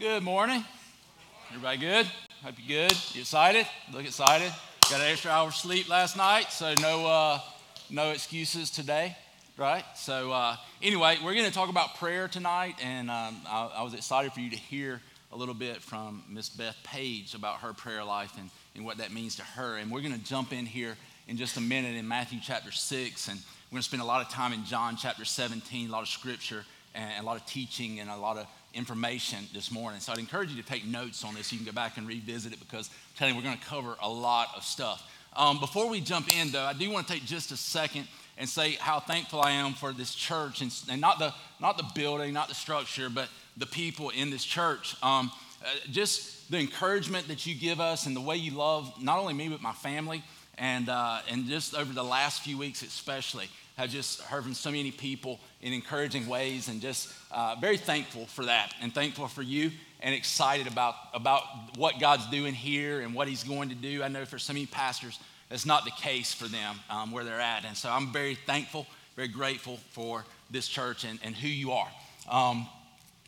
Good morning. Everybody good? Hope you're good. You excited? Look excited. Got an extra hour sleep last night, so no, uh, no excuses today, right? So uh, anyway, we're going to talk about prayer tonight, and um, I, I, was excited for you to hear a little bit from Miss Beth Page about her prayer life and, and what that means to her. And we're going to jump in here in just a minute in Matthew chapter 6, and we're going to spend a lot of time in John chapter 17, a lot of scripture and a lot of teaching and a lot of information this morning. So I'd encourage you to take notes on this. You can go back and revisit it because I'm telling you, we're going to cover a lot of stuff. Um, before we jump in, though, I do want to take just a second and say how thankful I am for this church and, and not, the, not the building, not the structure, but the people in this church. Um, uh, just the encouragement that you give us and the way you love not only me, but my family. And, uh, and just over the last few weeks, especially, have just heard from so many people in encouraging ways and just uh, very thankful for that and thankful for you and excited about, about what God's doing here and what He's going to do. I know for so many pastors, that's not the case for them um, where they're at. And so I'm very thankful, very grateful for this church and, and who you are. Um,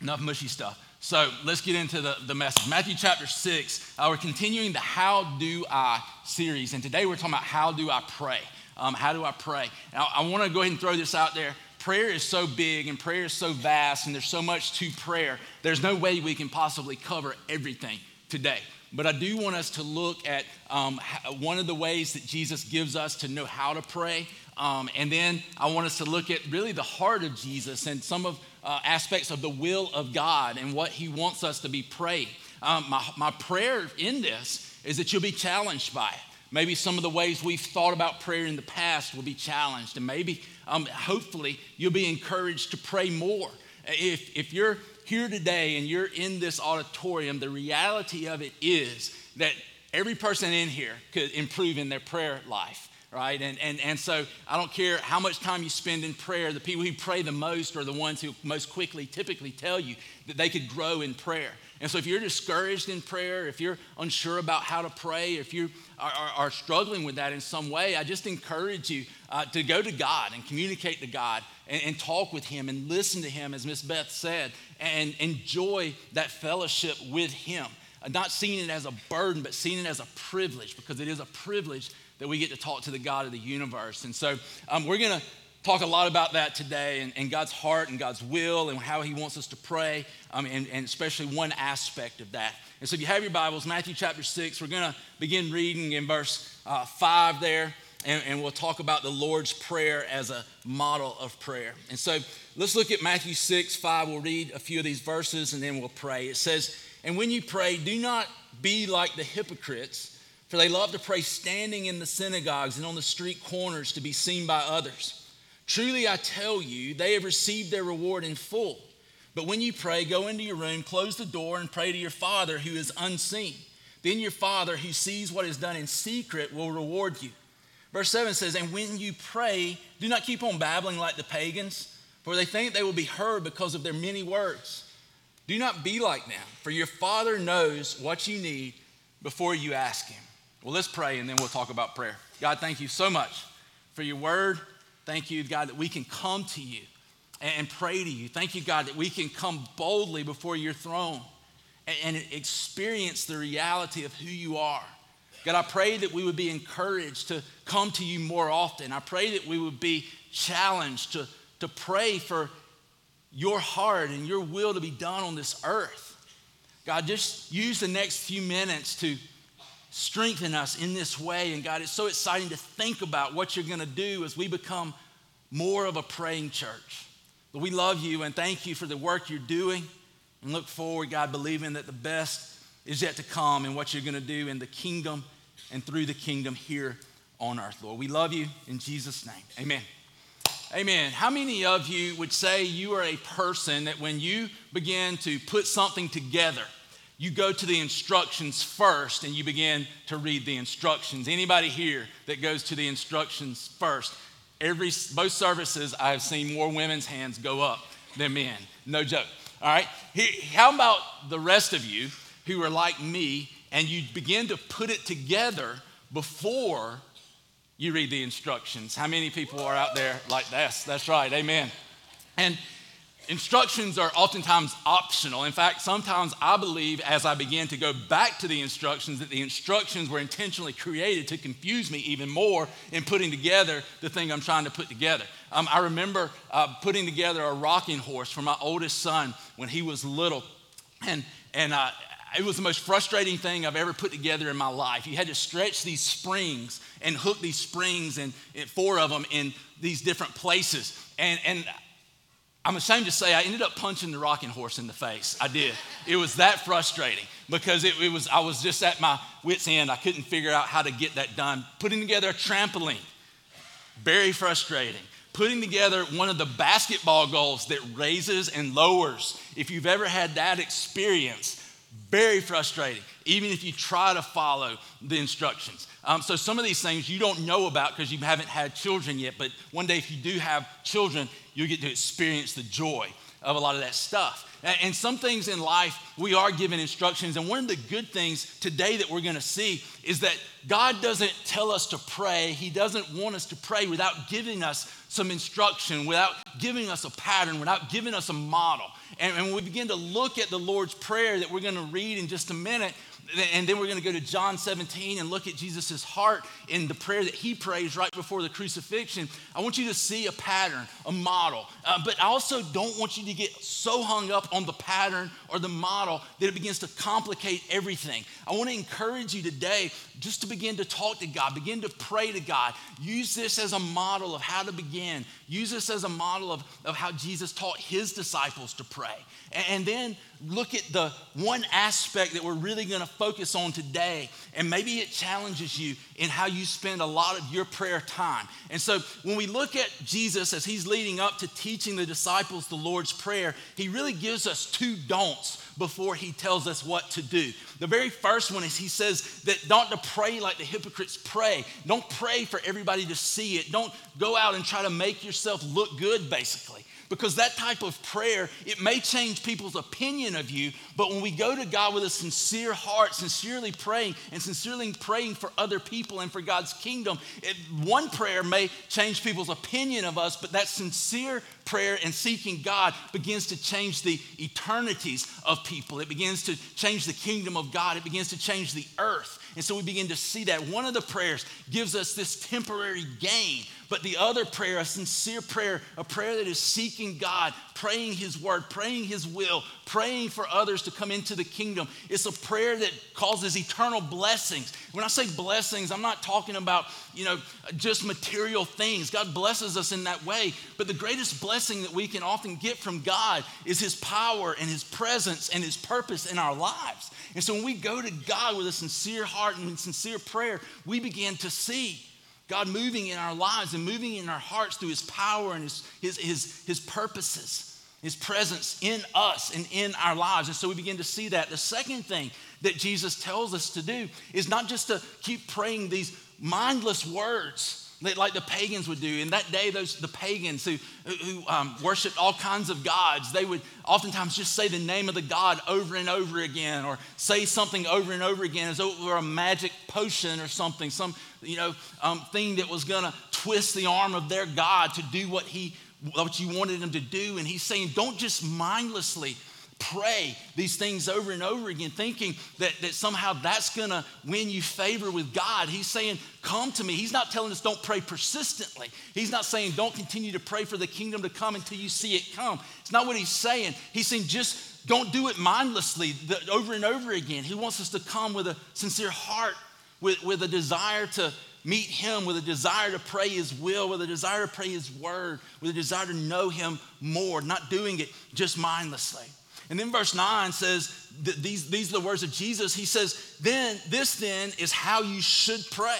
enough mushy stuff. So let's get into the, the message. Matthew chapter 6, uh, we're continuing the How Do I series. And today we're talking about how do I pray. Um, how do I pray? Now, I want to go ahead and throw this out there. Prayer is so big and prayer is so vast, and there's so much to prayer. There's no way we can possibly cover everything today. But I do want us to look at um, one of the ways that Jesus gives us to know how to pray. Um, and then I want us to look at really the heart of Jesus and some of uh, aspects of the will of God and what he wants us to be praying. Um, my, my prayer in this is that you'll be challenged by it. Maybe some of the ways we've thought about prayer in the past will be challenged, and maybe, um, hopefully, you'll be encouraged to pray more. If, if you're here today and you're in this auditorium, the reality of it is that every person in here could improve in their prayer life right? And, and, and so I don't care how much time you spend in prayer, the people who pray the most are the ones who most quickly typically tell you that they could grow in prayer. And so if you're discouraged in prayer, if you're unsure about how to pray, if you are, are, are struggling with that in some way, I just encourage you uh, to go to God and communicate to God and, and talk with Him and listen to Him, as Miss Beth said, and enjoy that fellowship with Him. Uh, not seeing it as a burden, but seeing it as a privilege because it is a privilege that we get to talk to the God of the universe. And so um, we're going to talk a lot about that today and, and, God's heart and God's will and how He wants us to pray, um, and, and, especially one aspect of that. And so, if you have your Bibles, Matthew chapter 6, we're going to begin reading in verse uh, 5 there, and, and, we'll talk about the Lord's Prayer as a model of prayer. And so, let's look at Matthew 6 5. We'll read a few of these verses and then we'll pray. It says, And when you pray, do not be like the hypocrites for they love to pray standing in the synagogues and on the street corners to be seen by others. Truly, I tell you, they have received their reward in full. But when you pray, go into your room, close the door, and pray to your Father who is unseen. Then your Father who sees what is done in secret will reward you. Verse 7 says, And when you pray, do not keep on babbling like the pagans, for they think they will be heard because of their many words. Do not be like them, for your Father knows what you need before you ask Him. Well, let's pray and then we'll talk about prayer. God, thank you so much for your word. Thank you, God, that we can come to you and pray to you. Thank you, God, that we can come boldly before your throne and experience the reality of who you are. God, I pray that we would be encouraged to come to you more often. I pray that we would be challenged to, to pray for your heart and your will to be done on this earth. God, just use the next few minutes to strengthen us in this way. And God, it's so exciting to think about what you're going to do as we become more of a praying church. We love you and thank you for the work you're doing and look forward, God, believing that the best is yet to come and what you're going to do in the kingdom and through the kingdom here on earth, Lord. We love you in Jesus' name. Amen. Amen. How many of you would say you are a person that when you begin to put something together, you go to the instructions first and you begin to read the instructions. Anybody here that goes to the instructions first? Every both services I have seen more women's hands go up than men. No joke. All right. How about the rest of you who are like me and you begin to put it together before you read the instructions? How many people are out there like this? That's right. Amen. And Instructions are oftentimes optional. In fact, sometimes I believe as I began to go back to the instructions that the instructions were intentionally created to confuse me even more in putting together the thing I'm trying to put together. Um, I remember uh, putting together a rocking horse for my oldest son when he was little. And, and uh, it was the most frustrating thing I've ever put together in my life. You had to stretch these springs and hook these springs, and, and four of them in these different places. And, and I'm ashamed to say I ended up punching the rocking horse in the face. I did. It was that frustrating because it, it, was I was just at my wits' end. I couldn't figure out how to get that done. Putting together a trampoline, very frustrating. Putting together one of the basketball goals that raises and lowers. If you've ever had that experience, very frustrating, even if you try to follow the instructions. Um, so, some of these things you don't know about because you haven't had children yet, but one day, if you do have children, you'll get to experience the joy of a lot of that stuff. And some things in life, we are given instructions. And one of the good things today that we're going to see is that God doesn't tell us to pray. He doesn't want us to pray without giving us some instruction, without giving us a pattern, without giving us a model. And, when we begin to look at the Lord's Prayer that we're going to read in just a minute, and then we're going to go to John 17 and look at Jesus' heart in the prayer that he prays right before the crucifixion. I want you to see a pattern, a model. Uh, but I also don't want you to get so hung up on the pattern or the model that it begins to complicate everything. I want to encourage you today just to begin to talk to God, begin to pray to God. Use this as a model of how to begin. Use this as a model of, of how Jesus taught his disciples to pray. And, then look at the one aspect that we're really going to focus on today. And maybe it challenges you in how you spend a lot of your prayer time. And so when we look at Jesus as he's leading up to teaching the disciples the Lord's Prayer, he really gives us two don'ts before he tells us what to do. The very first one is he says that don't to pray like the hypocrites pray. Don't pray for everybody to see it. Don't go out and try to make yourself look good, basically because that type of prayer it may change people's opinion of you but when we go to god with a sincere heart sincerely praying and sincerely praying for other people and for god's kingdom it, one prayer may change people's opinion of us but that sincere prayer and seeking god begins to change the eternities of people. It begins to change the kingdom of god. It begins to change the earth. And so we begin to see that one of the prayers gives us this temporary gain but the other prayer, a sincere prayer, a prayer that is seeking God, praying His word, praying His will, praying for others to come into the kingdom, it's a prayer that causes eternal blessings. When I say blessings, I'm not talking about, you know, just material things. God blesses us in that way. But the greatest blessing that we can often get from God is His power and His presence and His purpose in our lives. And so when we go to God with a sincere heart and sincere prayer, we begin to see God moving in our lives and moving in our hearts through his power and his, his, his, his purposes, his presence in us and in our lives. And so we begin to see that. The second thing that Jesus tells us to do is not just to keep praying these mindless words like the pagans would do. In that day, those the pagans who, who um, worshiped all kinds of gods, they would oftentimes just say the name of the god over and over again, or say something over and over again as though it were a magic potion or something, some you know um, thing that was going to twist the arm of their god to do what he what you wanted him to do. And he's saying, don't just mindlessly pray these things over and over again, thinking that, that somehow that's gonna win you favor with God. He's saying, Come to me. He's not telling us don't pray persistently. He's not saying don't continue to pray for the kingdom to come until you see it come. It's not what he's saying. He's saying just don't do it mindlessly the, over and over again. He wants us to come with a sincere heart, with, with a desire to meet Him, with a desire to pray His will, with a desire to pray His word, with a desire to know Him more, not doing it just mindlessly. And then verse 9 says, these, these are the words of Jesus. He says, then this then is how you should pray.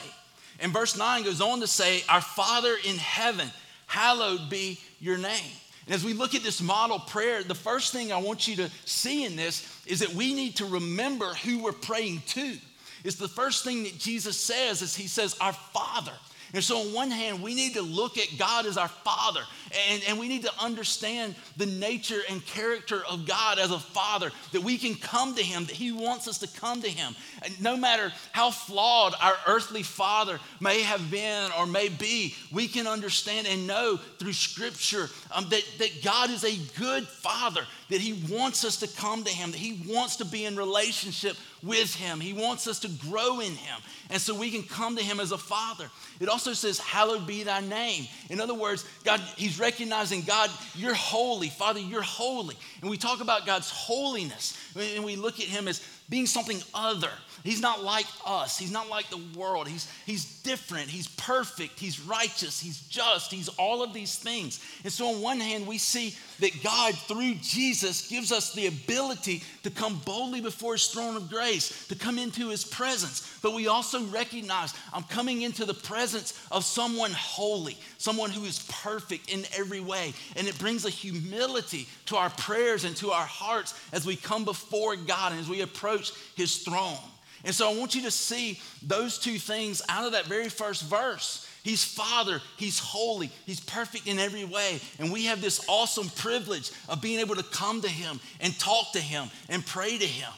And verse 9 goes on to say, Our Father in heaven, hallowed be your name. And as we look at this model prayer, the first thing I want you to see in this is that we need to remember who we're praying to. It's the first thing that Jesus says is he says, Our Father. And so, on one hand, we need to look at God as our Father, and, and we need to understand the nature and character of God as a Father, that we can come to Him, that He wants us to come to Him. And no matter how flawed our earthly Father may have been or may be, we can understand and know through Scripture um, that, that God is a good Father, that He wants us to come to Him, that He wants to be in relationship with Him. He wants us to grow in Him. And so we can come to Him as a Father. It also says, Hallowed be thy name. In other words, God, He's recognizing, God, you're holy. Father, you're holy. And we talk about God's holiness, and we look at Him as being something other. He's not like us. He's not like the world. He's, he's different. He's perfect. He's righteous. He's just. He's all of these things. And so, on one hand, we see that God, through Jesus, gives us the ability to come boldly before His throne of grace, to come into His presence. But we also recognize I'm coming into the presence of someone holy, someone who is perfect in every way. And it brings a humility to our prayers and to our hearts as we come before God and as we approach His throne. And so I want you to see those two things out of that very first verse. He's Father, He's holy, He's perfect in every way. And we have this awesome privilege of being able to come to Him and talk to Him and pray to Him.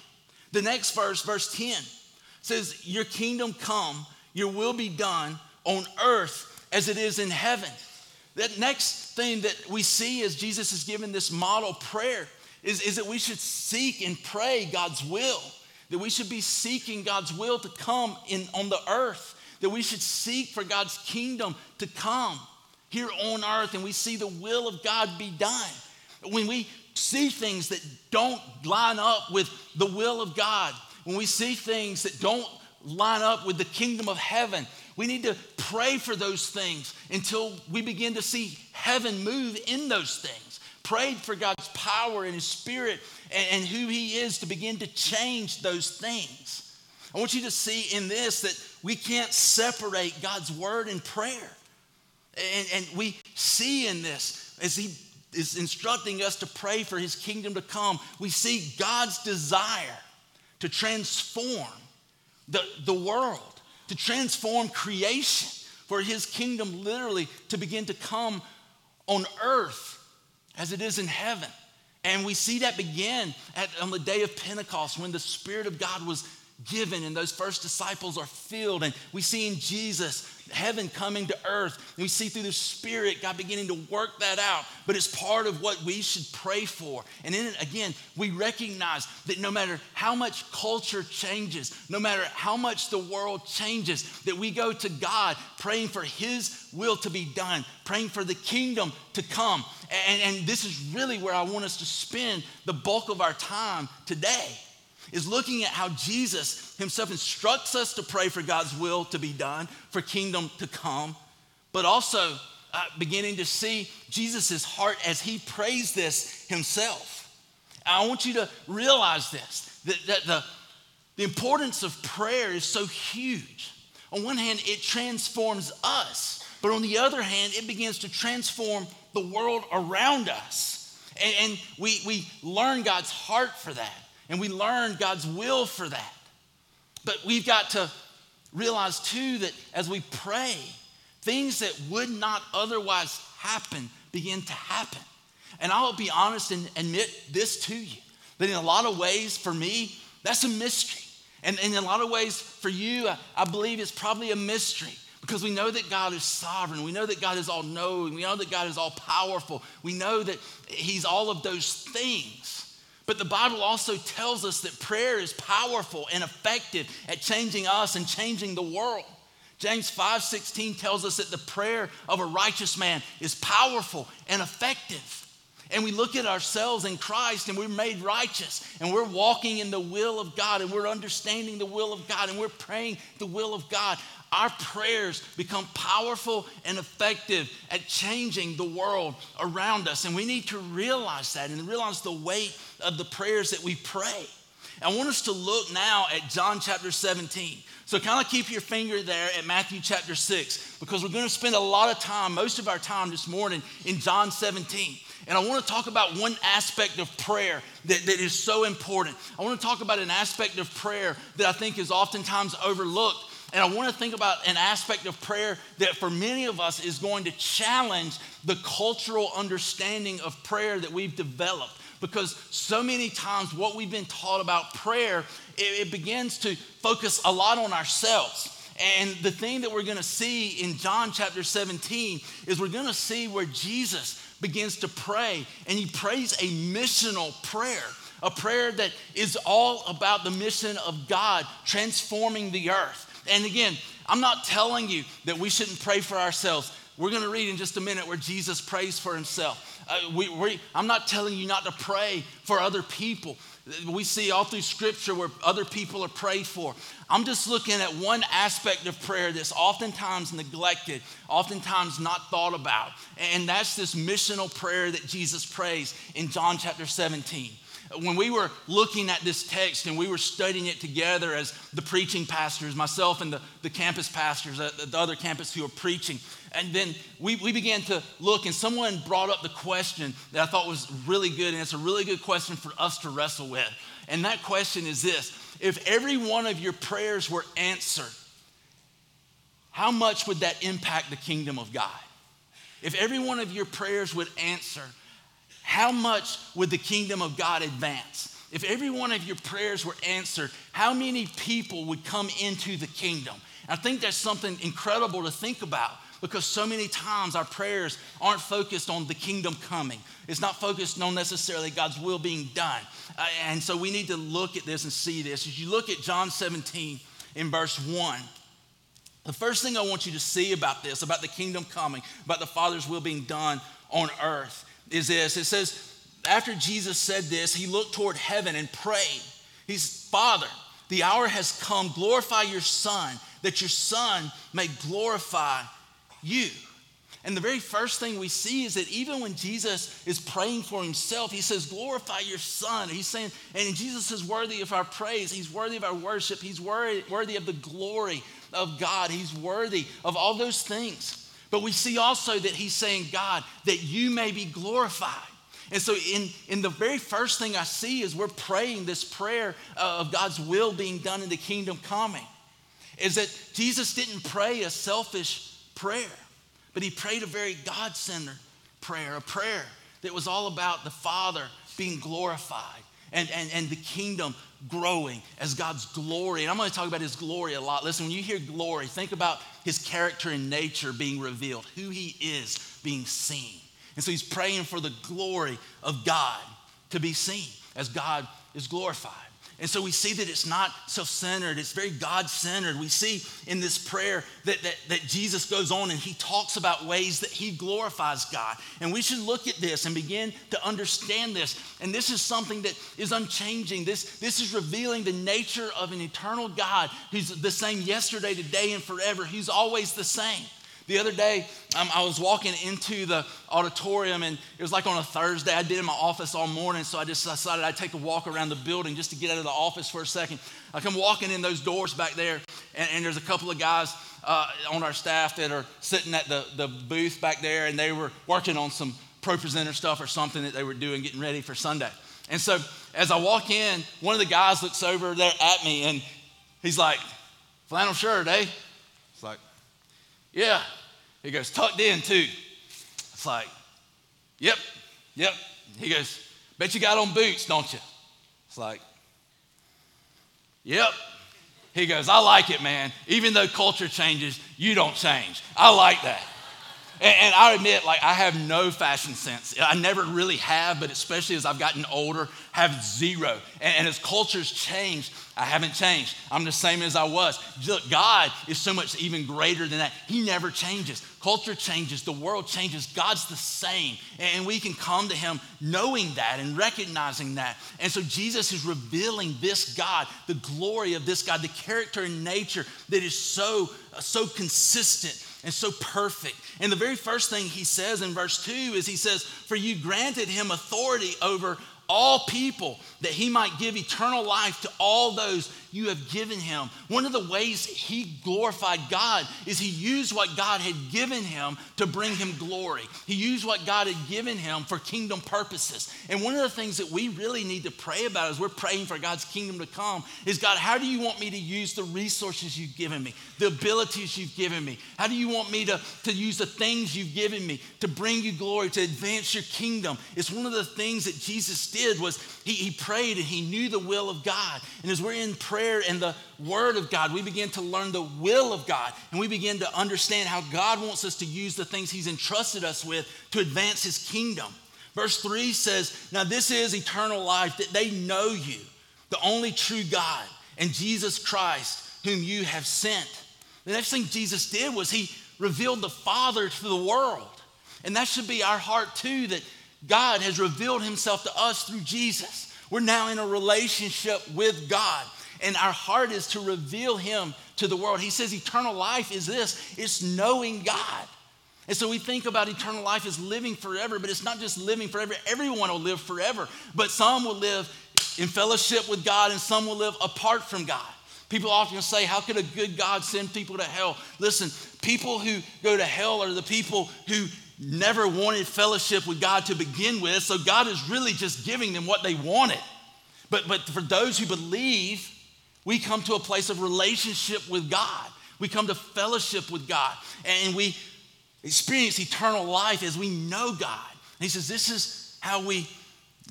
The next verse, verse 10, says, Your kingdom come, your will be done on earth as it is in heaven. That next thing that we see as Jesus is given this model prayer is, is that we should seek and pray God's will that we should be seeking God's will to come in, on the earth, that we should seek for God's kingdom to come here on earth, and we see the will of God be done. When we see things that don't line up with the will of God, when we see things that don't line up with the kingdom of heaven, we need to pray for those things until we begin to see heaven move in those things. Pray for God's power and His Spirit and, and who He is to begin to change those things. I want you to see in this that we can't separate God's word and prayer. And, and we see in this, as He is instructing us to pray for His kingdom to come, we see God's desire to transform the, the world, to transform creation, for His kingdom literally to begin to come on earth as it is in heaven. And we see that begin at, on the day of Pentecost when the Spirit of God was given and those first disciples are filled. And we see in Jesus heaven coming to earth. And we see through the Spirit God beginning to work that out. But it's part of what we should pray for. And in it, again, we recognize that no matter how much culture changes, no matter how much the world changes, that we go to God praying for His will to be done, praying for the kingdom to come. And, and this is really where I want us to spend the bulk of our time today is looking at how Jesus himself instructs us to pray for God's will to be done, for kingdom to come, but also uh, beginning to see Jesus' heart as he prays this himself. I want you to realize this that, that the, the importance of prayer is so huge. On one hand, it transforms us, but on the other hand, it begins to transform the world around us. And, and we, we learn God's heart for that, and we learn God's will for that. But we've got to realize too that as we pray, things that would not otherwise happen begin to happen. And I'll be honest and admit this to you that in a lot of ways, for me, that's a mystery. And, in a lot of ways, for you, I believe it's probably a mystery because we know that God is sovereign. We know that God is all knowing. We know that God is all powerful. We know that He's all of those things. But the Bible also tells us that prayer is powerful and effective at changing us and changing the world. James 5:16 tells us that the prayer of a righteous man is powerful and effective. And we look at ourselves in Christ and we're made righteous and we're walking in the will of God and we're understanding the will of God and we're praying the will of God our prayers become powerful and effective at changing the world around us. And we need to realize that and realize the weight of the prayers that we pray. I want us to look now at John chapter 17. So, kind of keep your finger there at Matthew chapter 6 because we're going to spend a lot of time, most of our time this morning, in John 17. And I want to talk about one aspect of prayer that, that is so important. I want to talk about an aspect of prayer that I think is oftentimes overlooked And I want to think about an aspect of prayer that for many of us is going to challenge the cultural understanding of prayer that we've developed. Because so many times, what we've been taught about prayer, it, it begins to focus a lot on ourselves. And the thing that we're going to see in John chapter 17 is we're going to see where Jesus begins to pray, and he prays a missional prayer a prayer that is all about the mission of God transforming the earth. And again, I'm not telling you that we shouldn't pray for ourselves. We're going to read in just a minute where Jesus prays for himself. Uh, we, we, I'm not telling you not to pray for other people. We see all through scripture where other people are prayed for. I'm just looking at one aspect of prayer that's oftentimes neglected, oftentimes not thought about. And that's this missional prayer that Jesus prays in John chapter 17 when we were looking at this text and we were studying it together as the preaching pastors, myself and the, the campus pastors, uh, the other campus who are preaching, and then we, we began to look, and someone brought up the question that I thought was really good, and it's a really good question for us to wrestle with. And that question is this If every one of your prayers were answered, how much would that impact the kingdom of God? If every one of your prayers would answer, how much would the kingdom of God advance? If every one of your prayers were answered, how many people would come into the kingdom? I think that's something incredible to think about because so many times our prayers aren't focused on the kingdom coming. It's not focused on necessarily God's will being done. Uh, and so we need to look at this and see this. As you look at John 17 in verse 1, the first thing I want you to see about this, about the kingdom coming, about the Father's will being done on earth, is this it says, after Jesus said this, he looked toward heaven and prayed. He's, Father, the hour has come. Glorify your Son, that your Son may glorify you. And the very first thing we see is that even when Jesus is praying for himself, he says, Glorify your Son. He's saying, and Jesus is worthy of our praise. He's worthy of our worship. He's worthy, worthy of the glory of God. He's worthy of all those things. But we see also that he's saying, God, that you may be glorified. And so, in, in the very first thing I see is we're praying this prayer of God's will being done in the kingdom coming. Is that Jesus didn't pray a selfish prayer, but he prayed a very God centered prayer, a prayer that was all about the Father being glorified and, and, and the kingdom growing as God's glory. And I'm going to talk about his glory a lot. Listen, when you hear glory, think about his character and nature being revealed, who he is being seen. And so he's praying for the glory of God to be seen as God is glorified. And so we see that it's not self centered, it's very God centered. We see in this prayer that, that, that Jesus goes on and he talks about ways that he glorifies God. And we should look at this and begin to understand this. And this is something that is unchanging. This, this is revealing the nature of an eternal God who's the same yesterday, today, and forever. He's always the same. The other day, um, I was walking into the auditorium, and it was like on a Thursday. I did in my office all morning, so I just decided I'd take a walk around the building just to get out of the office for a second. I come walking in those doors back there, and, and there's a couple of guys uh, on our staff that are sitting at the, the booth back there, and they were working on some ProPresenter stuff or something that they were doing, getting ready for Sunday. And so as I walk in, one of the guys looks over there at me, and he's like, flannel shirt, eh? Yeah. He goes, tucked in too. It's like, yep, yep. He goes, bet you got on boots, don't you? It's like, yep. He goes, I like it, man. Even though culture changes, you don't change. I like that. And, and, I admit, like, I have no fashion sense. I never really have, but especially as I've gotten older, have zero. And, and as cultures change, I haven't changed. I'm the same as I was. Look, God is so much even greater than that. He never changes. Culture changes, the world changes. God's the same. And we can come to Him knowing that and recognizing that. And so Jesus is revealing this God, the glory of this God, the character and nature that is so, so consistent and so perfect. And the very first thing he says in verse 2 is he says, For you granted him authority over all people, that he might give eternal life to all those you have given him. One of the ways he glorified God is he used what God had given him to bring him glory. He used what God had given him for kingdom purposes. And one of the things that we really need to pray about as we're praying for God's kingdom to come is God, how do you want me to use the resources you've given me, the abilities you've given me? How do you want me to, to use the things you've given me to bring you glory, to advance your kingdom? It's one of the things that Jesus did was he, he prayed and he knew the will of God. And as we're in prayer and the word of God, we begin to learn the will of God and we begin to understand how God wants us to use the things he's entrusted us with to advance his kingdom. Verse 3 says, Now this is eternal life, that they know you, the only true God, and Jesus Christ, whom you have sent. The next thing Jesus did was he revealed the Father to the world. And that should be our heart too, that God has revealed himself to us through Jesus. We're now in a relationship with God, and our heart is to reveal him to the world. He says eternal life is this it's knowing God. And so we think about eternal life as living forever, but it's not just living forever. Everyone will live forever, but some will live in fellowship with God and some will live apart from God. People often say, How could a good God send people to hell? Listen, people who go to hell are the people who never wanted fellowship with God to begin with, so God is really just giving them what they wanted. But, but for those who believe, we come to a place of relationship with God. We come to fellowship with God, and we experience eternal life as we know God. And he says, This is how we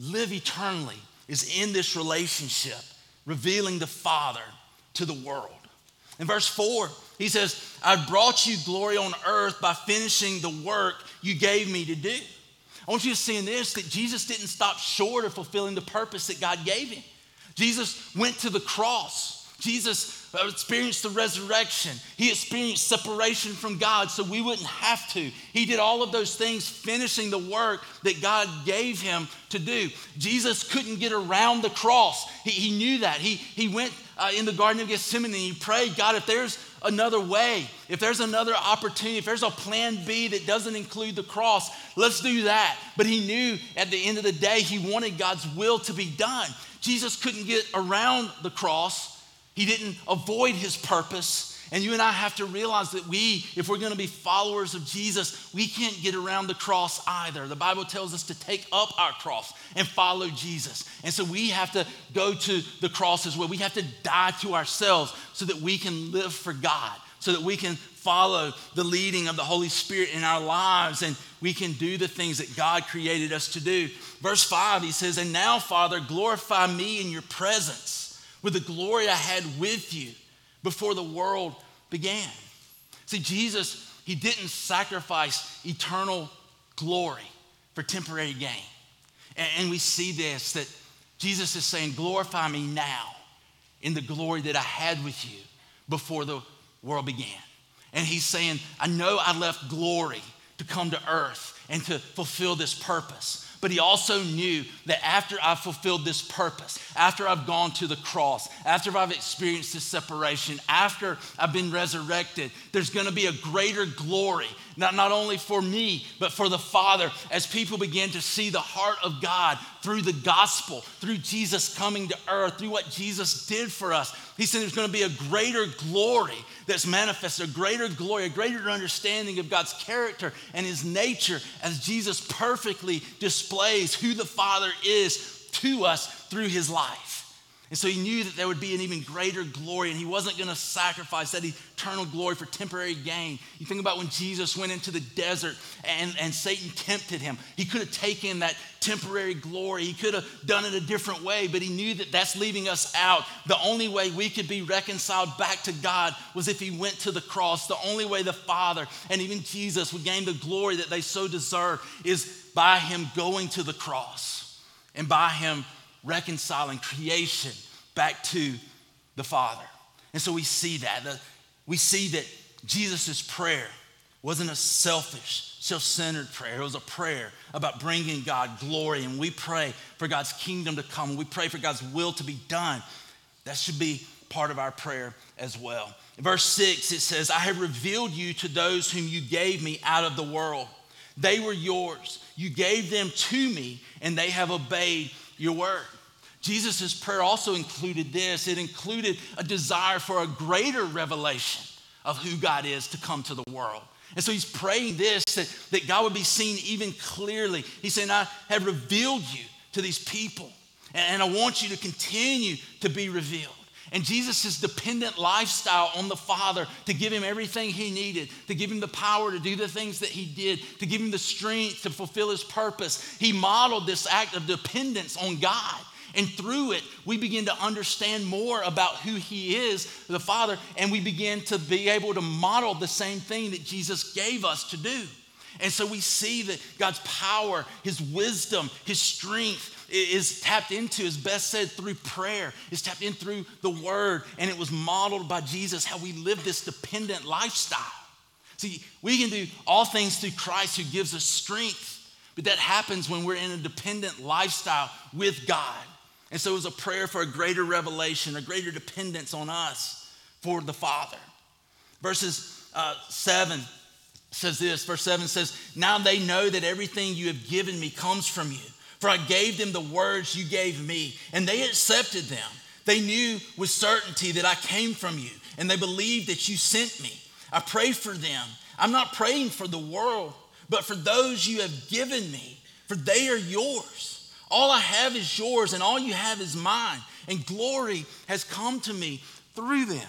live eternally, is in this relationship, revealing the Father to the world. In verse 4, he says, I brought you glory on earth by finishing the work you gave me to do. I want you to see in this that Jesus didn't stop short of fulfilling the purpose that God gave him. Jesus went to the cross. Jesus experienced the resurrection. He experienced separation from God so we wouldn't have to. He did all of those things, finishing the work that God gave him to do. Jesus couldn't get around the cross. He, he knew that. He, he went uh, in the Garden of Gethsemane and he prayed, God, if there's another way, if there's another opportunity, if there's a plan B that doesn't include the cross, let's do that. But he knew at the end of the day, he wanted God's will to be done. Jesus couldn't get around the cross, he didn't avoid his purpose. And you and I have to realize that we, if we're going to be followers of Jesus, we can't get around the cross either. The Bible tells us to take up our cross and follow Jesus. And so we have to go to the cross as well. We have to die to ourselves so that we can live for God, so that we can follow the leading of the Holy Spirit in our lives and we can do the things that God created us to do. Verse 5, he says, And now, Father, glorify me in your presence with the glory I had with you before the world began. See, Jesus, he didn't sacrifice eternal glory for temporary gain. And, we see this that Jesus is saying, Glorify me now in the glory that I had with you before the world began. And he's saying, I know I left glory to come to earth and to fulfill this purpose. But he also knew that after I've fulfilled this purpose, after I've gone to the cross, after I've experienced this separation, after I've been resurrected, there's going to be a greater glory, not, not only for me, but for the Father, as people begin to see the heart of God through the gospel, through Jesus coming to earth, through what Jesus did for us. He said there's going to be a greater glory that's manifested, a greater glory, a greater understanding of God's character and his nature as Jesus perfectly displays who the Father is to us through his life. And so he knew that there would be an even greater glory, and he wasn't going to sacrifice that eternal glory for temporary gain. You think about when Jesus went into the desert and, and Satan tempted him. He could have taken that temporary glory, he could have done it a different way, but he knew that that's leaving us out. The only way we could be reconciled back to God was if he went to the cross. The only way the Father and even Jesus would gain the glory that they so deserve is by him going to the cross and by him reconciling creation back to the Father. And so we see that. We see that Jesus' prayer wasn't a selfish, self centered prayer. It was a prayer about bringing God glory. And we pray for God's kingdom to come. We pray for God's will to be done. That should be part of our prayer as well. In verse 6, it says, I have revealed you to those whom you gave me out of the world. They were yours. You gave them to me, and they have obeyed your word. Jesus' prayer also included this it included a desire for a greater revelation of who God is to come to the world. And so he's praying this that, that God would be seen even clearly. He's saying, I have revealed you to these people, and, and I want you to continue to be revealed. And Jesus' dependent lifestyle on the Father to give him everything he needed, to give him the power to do the things that he did, to give him the strength to fulfill his purpose. He modeled this act of dependence on God. And through it, we begin to understand more about who He is, the Father, and we begin to be able to model the same thing that Jesus gave us to do. And so we see that God's power, His wisdom, His strength is tapped into, as Beth said, through prayer, is tapped in through the Word, and it was modeled by Jesus how we live this dependent lifestyle. See, we can do all things through Christ who gives us strength, but that happens when we're in a dependent lifestyle with God. And so it was a prayer for a greater revelation, a greater dependence on us for the Father. Verses uh, 7 says this verse 7 says, Now they know that everything you have given me comes from you. For I gave them the words you gave me, and they accepted them. They knew with certainty that I came from you, and they believed that you sent me. I pray for them. I'm not praying for the world, but for those you have given me, for they are yours. All I have is yours, and all you have is mine. And glory has come to me through them.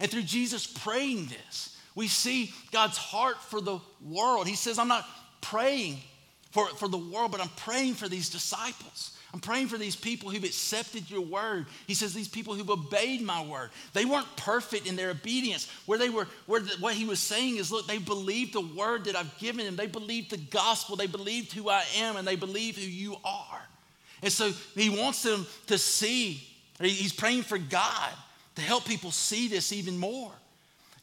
And through Jesus praying this, we see God's heart for the world. He says, I'm not praying for, for the world, but I'm praying for these disciples. I'm praying for these people who've accepted your word. He says these people who've obeyed my word. They weren't perfect in their obedience. Where they were, where the, what he was saying is, look, they believed the word that I've given them. They believed the gospel. They believed who I am, and they believe who you are. And so he wants them to see. He's praying for God to help people see this even more.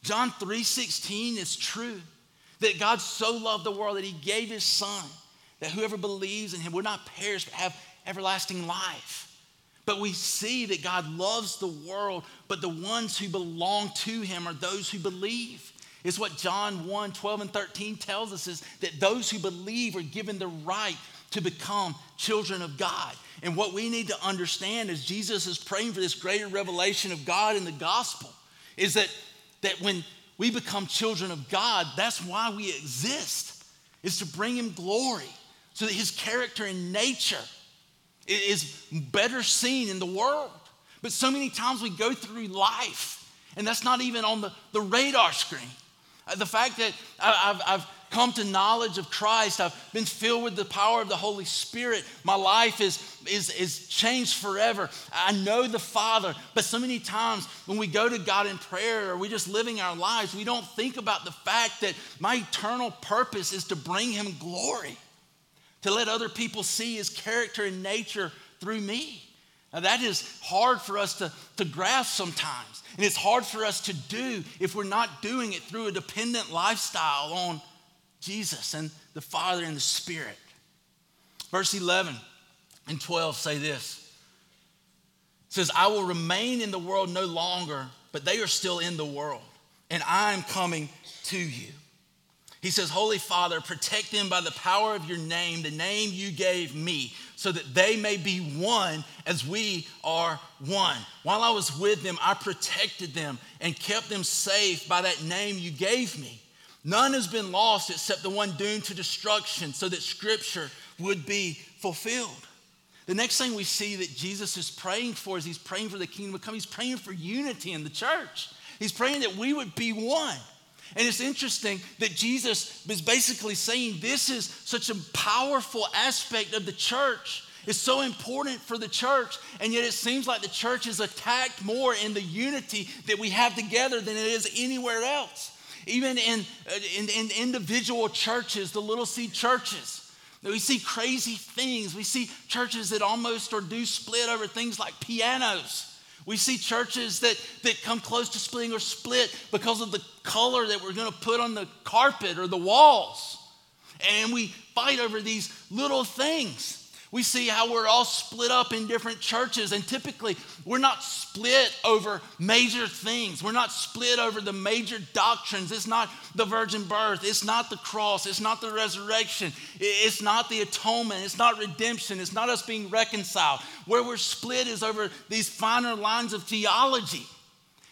John 3:16 is true that God so loved the world that he gave his son that whoever believes in him would not perish but have everlasting life. But we see that God loves the world, but the ones who belong to him are those who believe. It's what John 1 12 and 13 tells us is that those who believe are given the right to become children of God. And what we need to understand as Jesus is praying for this greater revelation of God in the gospel is that, that when we become children of God, that's why we exist, is to bring him glory so that his character and nature is better seen in the world. But so many times we go through life, and that's not even on the, the radar screen. Uh, the fact that I've, I've come to knowledge of Christ, I've been filled with the power of the Holy Spirit, my life is, is, is changed forever. I know the Father, but so many times when we go to God in prayer or we're just living our lives, we don't think about the fact that my eternal purpose is to bring Him glory to let other people see his character and nature through me. Now, that is hard for us to, to grasp sometimes. And it's hard for us to do if we're not doing it through a dependent lifestyle on Jesus and the Father and the Spirit. Verse 11 and 12 say this it says, I will remain in the world no longer, but they are still in the world, and I am coming to you. He says, Holy Father, protect them by the power of your name, the name you gave me, so that they may be one as we are one. While I was with them, I protected them and kept them safe by that name you gave me. None has been lost except the one doomed to destruction, so that scripture would be fulfilled. The next thing we see that Jesus is praying for is he's praying for the kingdom to come. He's praying for unity in the church. He's praying that we would be one. And it's interesting that Jesus is basically saying this is such a powerful aspect of the church. It's so important for the church, and yet it seems like the church is attacked more in the unity that we have together than it is anywhere else. Even in, uh, in, in individual churches, the little c churches, we see crazy things. We see churches that almost or do split over things like pianos. We see churches that, that come close to splitting or split because of the color that we're going to put on the carpet or the walls. And we fight over these little things. We see how we're all split up in different churches, and typically we're not split over major things. We're not split over the major doctrines. It's not the virgin birth, it's not the cross, it's not the resurrection, it's not the atonement, it's not redemption, it's not us being reconciled. Where we're split is over these finer lines of theology.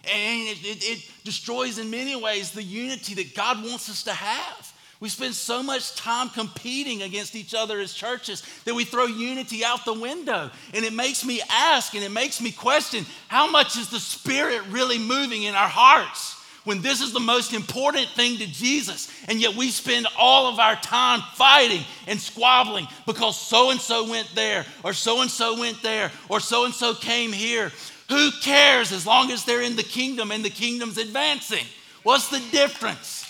And it, it, it destroys in many ways the unity that God wants us to have. We spend so much time competing against each other as churches that we throw unity out the window. And it makes me ask and it makes me question how much is the Spirit really moving in our hearts when this is the most important thing to Jesus? And yet we spend all of our time fighting and squabbling because so and so went there, or so and so went there, or so and so came here. Who cares as long as they're in the kingdom and the kingdom's advancing? What's the difference?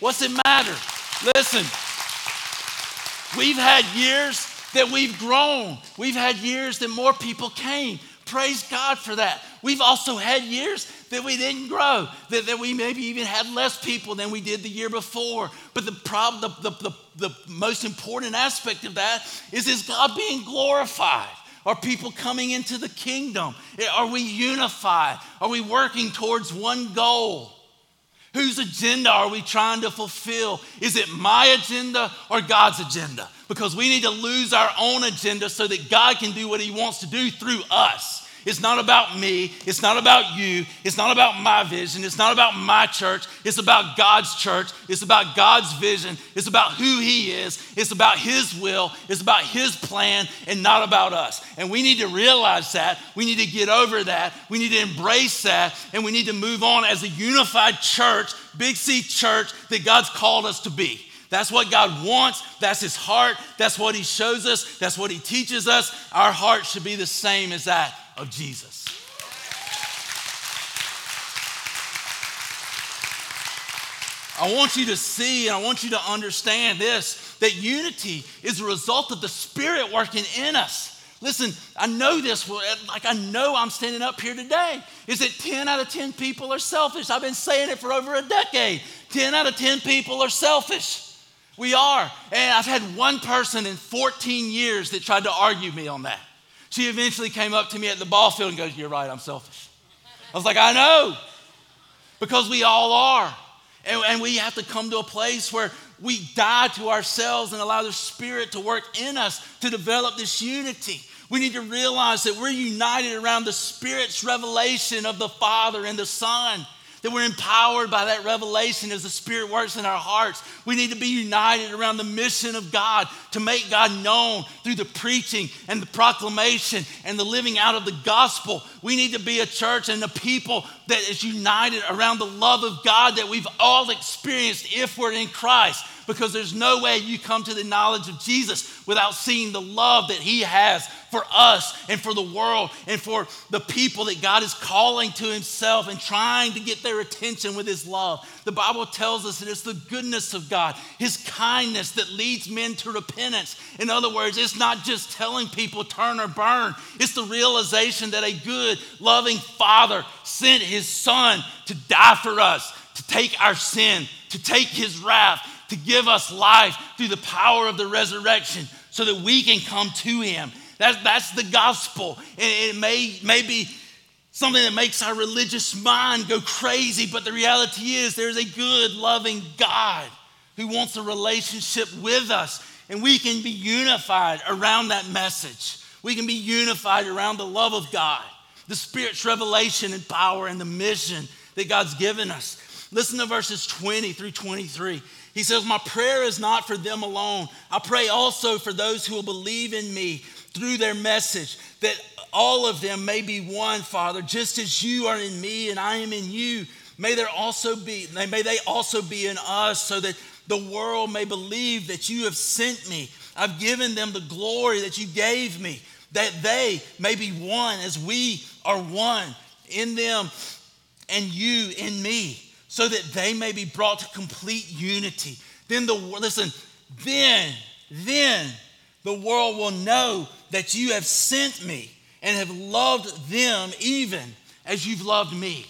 What's it matter? Listen, we've had years that we've grown. We've had years that more people came. Praise God for that. We've also had years that we didn't grow, that, that we maybe even had less people than we did the year before. But the problem, the, the, the, the most important aspect of that is is God being glorified? Are people coming into the kingdom? Are we unified? Are we working towards one goal? Whose agenda are we trying to fulfill? Is it my agenda or God's agenda? Because we need to lose our own agenda so that God can do what He wants to do through us. It's not about me. It's not about you. It's not about my vision. It's not about my church. It's about God's church. It's about God's vision. It's about who He is. It's about His will. It's about His plan and not about us. And we need to realize that. We need to get over that. We need to embrace that. And we need to move on as a unified church, Big C church that God's called us to be. That's what God wants. That's His heart. That's what He shows us. That's what He teaches us. Our heart should be the same as that of Jesus. I want you to see and I want you to understand this that unity is a result of the Spirit working in us. Listen, I know this, eh, like I know I'm standing up here today. Is it 10 out of 10 people are selfish? I've been saying it for over a decade. 10 out of 10 people are selfish. We are. And I've had one person in 14 years that tried to argue me on that. She eventually came up to me at the ball field and goes, You're right, I'm selfish. I was like, I know, because we all are. And, and we have to come to a place where we die to ourselves and allow the Spirit to work in us to develop this unity. We need to realize that we're united around the Spirit's revelation of the Father and the Son that we're empowered by that revelation as the Spirit works in our hearts. We need to be united around the mission of God to make God known through the preaching and the proclamation and the living out of the gospel. We need to be a church and a people that is united around the love of God that we've all experienced if we're in Christ because there's no way you come to the knowledge of Jesus without seeing the love that He has for us and for the world and for the people that God is calling to Himself and trying to get their attention with His love. The Bible tells us that it's the goodness of God, His kindness that leads men to repentance. In other words, it's not just telling people turn or burn, it's the realization that a good, loving Father sent His Son to die for us, to take our sin, to take His wrath to give us life through the power of the resurrection so that we can come to Him. That's, that's the gospel. And it may, may be something that makes our religious mind go crazy, but the reality is there's a good, loving God who wants a relationship with us. And we can be unified around that message. We can be unified around the love of God, the Spirit's revelation and power, and the mission that God's given us. Listen to verses 20 through 23. He says, My prayer is not for them alone. I pray also for those who will believe in me through their message, that all of them may be one, Father, just as you are in me and I am in you. May there also be, may they also be in us, so that the world may believe that you have sent me. I've given them the glory that you gave me, that they may be one as we are one in them and you in me so that they may be brought to complete unity. Then the listen, then, then the world will know that you have sent me and have loved them even as you've loved me.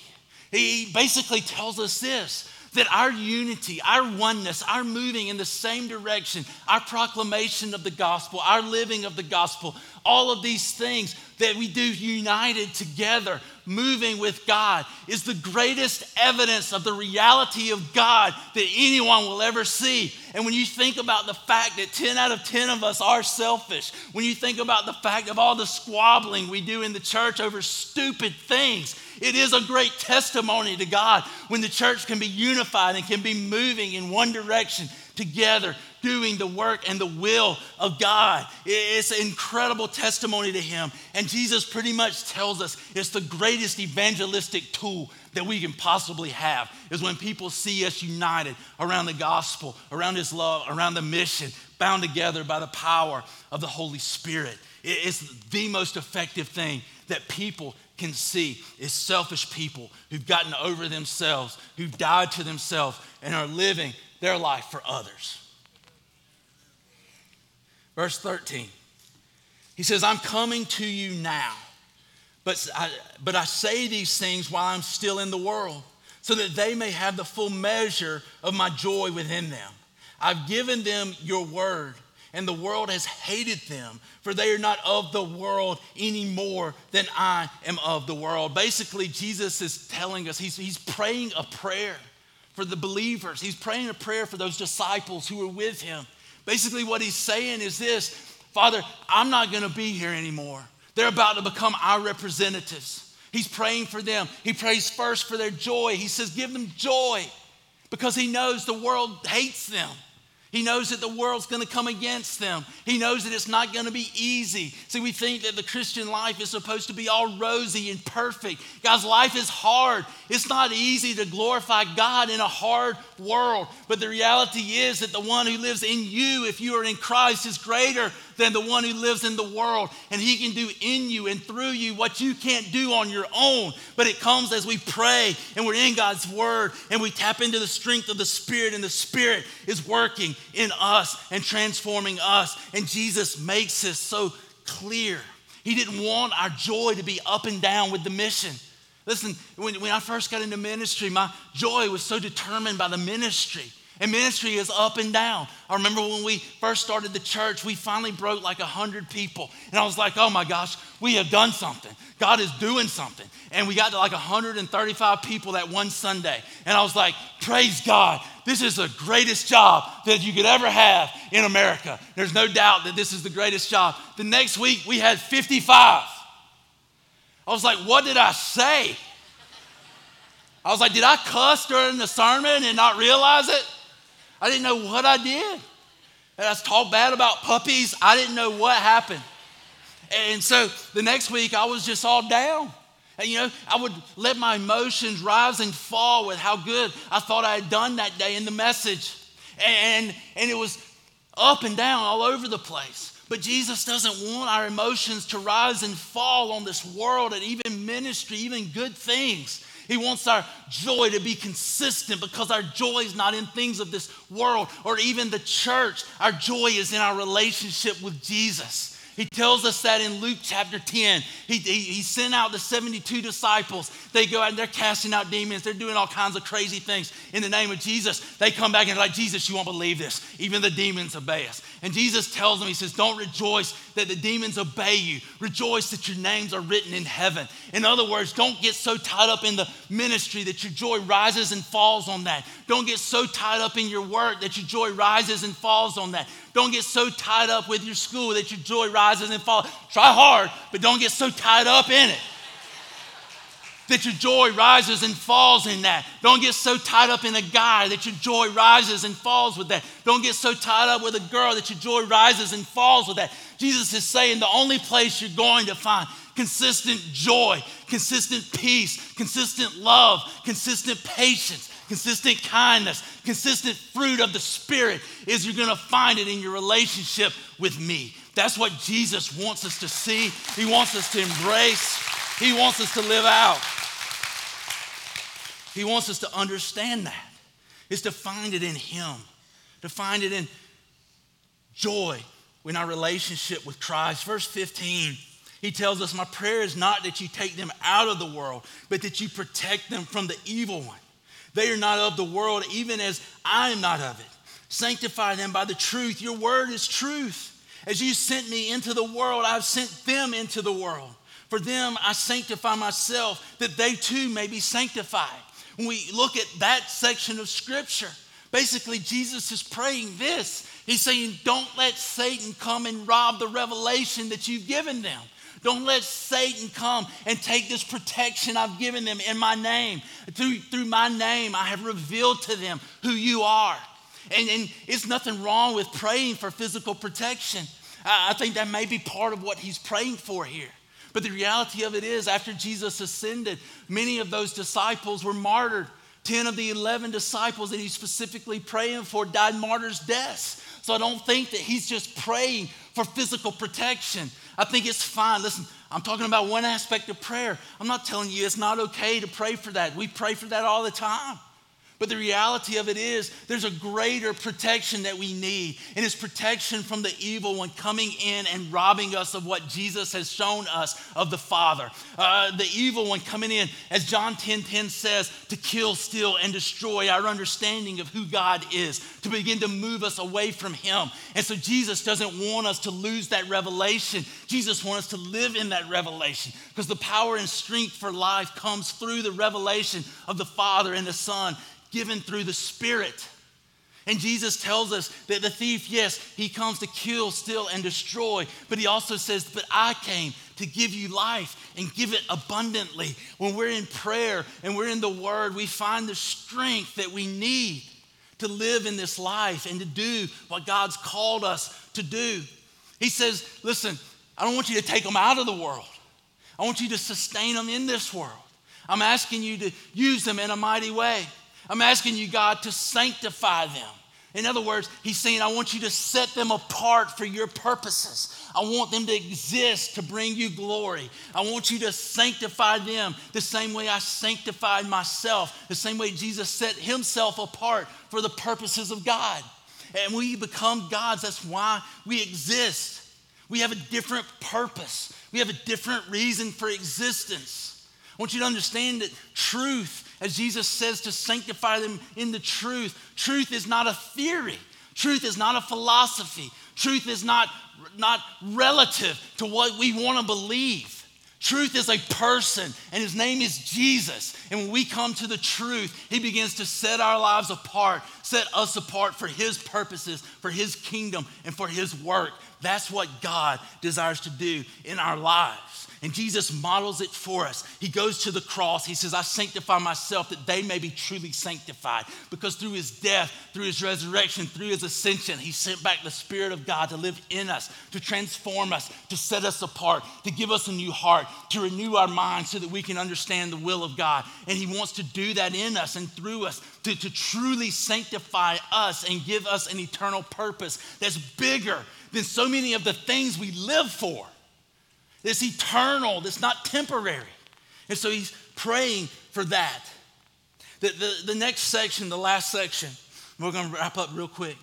He basically tells us this that our unity, our oneness, our moving in the same direction, our proclamation of the gospel, our living of the gospel, all of these things that we do united together, moving with God, is the greatest evidence of the reality of God that anyone will ever see. And when you think about the fact that 10 out of 10 of us are selfish, when you think about the fact of all the squabbling we do in the church over stupid things, it is a great testimony to God when the church can be unified and can be moving in one direction together, doing the work and the will of God. It's an incredible testimony to Him. And Jesus pretty much tells us it's the greatest evangelistic tool that we can possibly have is when people see us united around the gospel, around His love, around the mission, bound together by the power of the Holy Spirit. It's the most effective thing that people can see is selfish people who've gotten over themselves, who've died to themselves, and are living their life for others. Verse 13, he says, I'm coming to you now, but I, but I say these things while I'm still in the world, so that they may have the full measure of my joy within them. I've given them your word and the world has hated them, for they are not of the world any more than I am of the world. Basically, Jesus is telling us, he's, he's praying a prayer for the believers. He's praying a prayer for those disciples who are with him. Basically, what he's saying is this Father, I'm not going to be here anymore. They're about to become our representatives. He's praying for them. He prays first for their joy. He says, Give them joy because he knows the world hates them. He knows that the world's going to come against them. He knows that it's not going to be easy. See, we think that the Christian life is supposed to be all rosy and perfect. Guys, life is hard. It's not easy to glorify God in a hard world. But the reality is that the one who lives in you, if you are in Christ, is greater than the one who lives in the world. And he can do in you and through you what you can't do on your own. But it comes as we pray and we're in God's word and we tap into the strength of the Spirit, and the Spirit is working in us and transforming us. And Jesus makes this so clear. He didn't want our joy to be up and down with the mission. Listen, when, when I first got into ministry, my joy was so determined by the ministry. And ministry is up and down. I remember when we first started the church, we finally broke like 100 people. And I was like, oh my gosh, we have done something. God is doing something. And we got to like 135 people that one Sunday. And I was like, praise God. This is the greatest job that you could ever have in America. There's no doubt that this is the greatest job. The next week, we had 55. I was like, what did I say? I was like, did I cuss during the sermon and not realize it? I didn't know what I did. And I was talk bad about puppies. I didn't know what happened. And so the next week, I was just all down. And you know, I would let my emotions rise and fall with how good I thought I had done that day in the message. And, and it was up and down all over the place. But Jesus doesn't want our emotions to rise and fall on this world and even ministry, even good things. He wants our joy to be consistent because our joy is not in things of this world or even the church. Our joy is in our relationship with Jesus. He tells us that in Luke chapter 10. He, he, he, sent out the 72 disciples. They go out and they're casting out demons. They're doing all kinds of crazy things in the name of Jesus. They come back and they're like, Jesus, you won't believe this. Even the demons obey us. And Jesus tells them, He says, Don't rejoice that the demons obey you. Rejoice that your names are written in heaven. In other words, don't get so tied up in the ministry that your joy rises and falls on that. Don't get so tied up in your work that your joy rises and falls on that. Don't get so tied up with your school that your joy rises and falls. Try hard, but don't get so tied up in it that your joy rises and falls in that. Don't get so tied up in a guy that your joy rises and falls with that. Don't get so tied up with a girl that your joy rises and falls with that. Jesus is saying the only place you're going to find consistent joy, consistent peace, consistent love, consistent patience, consistent kindness, consistent fruit of the Spirit is you're gonna find it in your relationship with me. That's what Jesus wants us to see, He wants us to embrace, He wants us to live out. He wants us to understand that, is to find it in Him, to find it in joy in our relationship with Christ. Verse 15, he tells us, My prayer is not that you take them out of the world, but that you protect them from the evil one. They are not of the world, even as I am not of it. Sanctify them by the truth. Your word is truth. As you sent me into the world, I've sent them into the world. For them I sanctify myself, that they too may be sanctified. When we look at that section of scripture, basically Jesus is praying this. He's saying, Don't let Satan come and rob the revelation that you've given them. Don't let Satan come and take this protection I've given them in my name. Through, through my name, I have revealed to them who you are. And, and it's nothing wrong with praying for physical protection. I, I think that may be part of what he's praying for here. But the reality of it is, after Jesus ascended, many of those disciples were martyred. 10 of the 11 disciples that he's specifically praying for died martyrs' deaths. So I don't think that he's just praying for physical protection. I think it's fine. Listen, I'm talking about one aspect of prayer. I'm not telling you it's not okay to pray for that. We pray for that all the time. But the reality of it is, there's a greater protection that we need, and it's protection from the evil one coming in and robbing us of what Jesus has shown us of the Father. Uh, the evil one coming in, as John 10 10 says, to kill, steal, and destroy our understanding of who God is, to begin to move us away from Him. And so Jesus doesn't want us to lose that revelation. Jesus wants us to live in that revelation because the power and strength for life comes through the revelation of the Father and the Son given through the Spirit. And Jesus tells us that the thief, yes, he comes to kill, steal, and destroy, but he also says, But I came to give you life and give it abundantly. When we're in prayer and we're in the Word, we find the strength that we need to live in this life and to do what God's called us to do. He says, Listen, I don't want you to take them out of the world, I want you to sustain them in this world. I'm asking you to use them in a mighty way. I'm asking you, God, to sanctify them. In other words, he's saying, I want you to set them apart for your purposes. I want them to exist to bring you glory. I want you to sanctify them the same way I sanctified myself, the same way Jesus set himself apart for the purposes of God. And we become gods. That's why we exist. We have a different purpose, we have a different reason for existence. I want you to understand that truth as Jesus says to sanctify them in the truth. Truth is not a theory, truth is not a philosophy, truth is not, not relative to what we want to believe. Truth is a person, and his name is Jesus. And when we come to the truth, he begins to set our lives apart, set us apart for his purposes, for his kingdom, and for his work. That's what God desires to do in our lives. And Jesus models it for us. He goes to the cross. He says, I sanctify myself that they may be truly sanctified. Because through his death, through his resurrection, through his ascension, he sent back the Spirit of God to live in us, to transform us, to set us apart, to give us a new heart, to renew our minds so that we can understand the will of God. And he wants to do that in us and through us to, to truly sanctify us and give us an eternal purpose that's bigger than so many of the things we live for. It's eternal, that's not temporary. And so he's praying for that. The, the, the next section, the last section, we're going to wrap up real quick.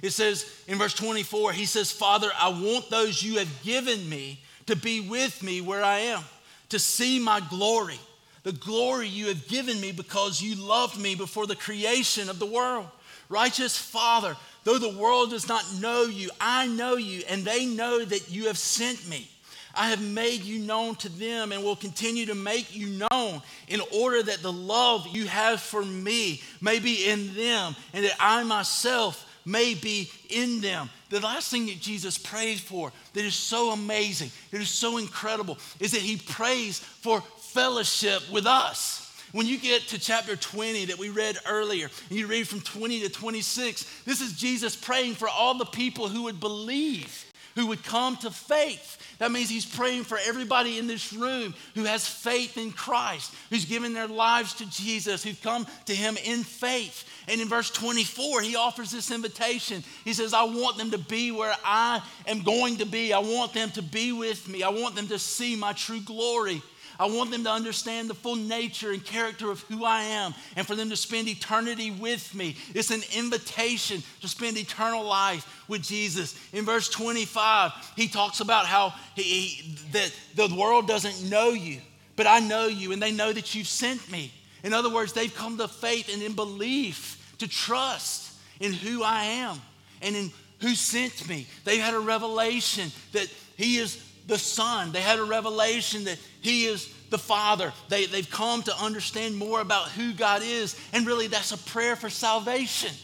It says in verse 24, he says, Father, I want those you have given me to be with me where I am, to see my glory, the glory you have given me because you loved me before the creation of the world. Righteous Father, though the world does not know you, I know you, and they know that you have sent me. I have made you known to them and will continue to make you known in order that the love you have for me may be in them and that I myself may be in them. The last thing that Jesus prays for that is so amazing, that is so incredible, is that he prays for fellowship with us. When you get to chapter 20 that we read earlier, and you read from 20 to 26, this is Jesus praying for all the people who would believe, who would come to faith. That means he's praying for everybody in this room who has faith in Christ, who's given their lives to Jesus, who've come to him in faith. And in verse 24, he offers this invitation. He says, I want them to be where I am going to be. I want them to be with me. I want them to see my true glory. I want them to understand the full nature and character of who I am and for them to spend eternity with me. It's an invitation to spend eternal life with Jesus. In verse 25, he talks about how he, he, that the world doesn't know you, but I know you and they know that you've sent me. In other words, they've come to faith and in belief to trust in who I am and in who sent me. They've had a revelation that He is the Son. They had a revelation that He is the Father. They, they've come to understand more about who God is. And really, that's a prayer for salvation,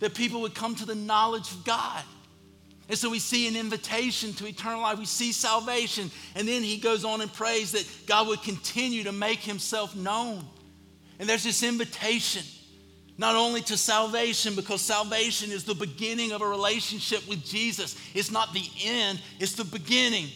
that people would come to the knowledge of God. And so we see an invitation to eternal life. We see salvation. And then he goes on and prays that God would continue to make himself known. And there's this invitation not only to salvation, because salvation is the beginning of a relationship with Jesus. It's not the end, it's the beginning.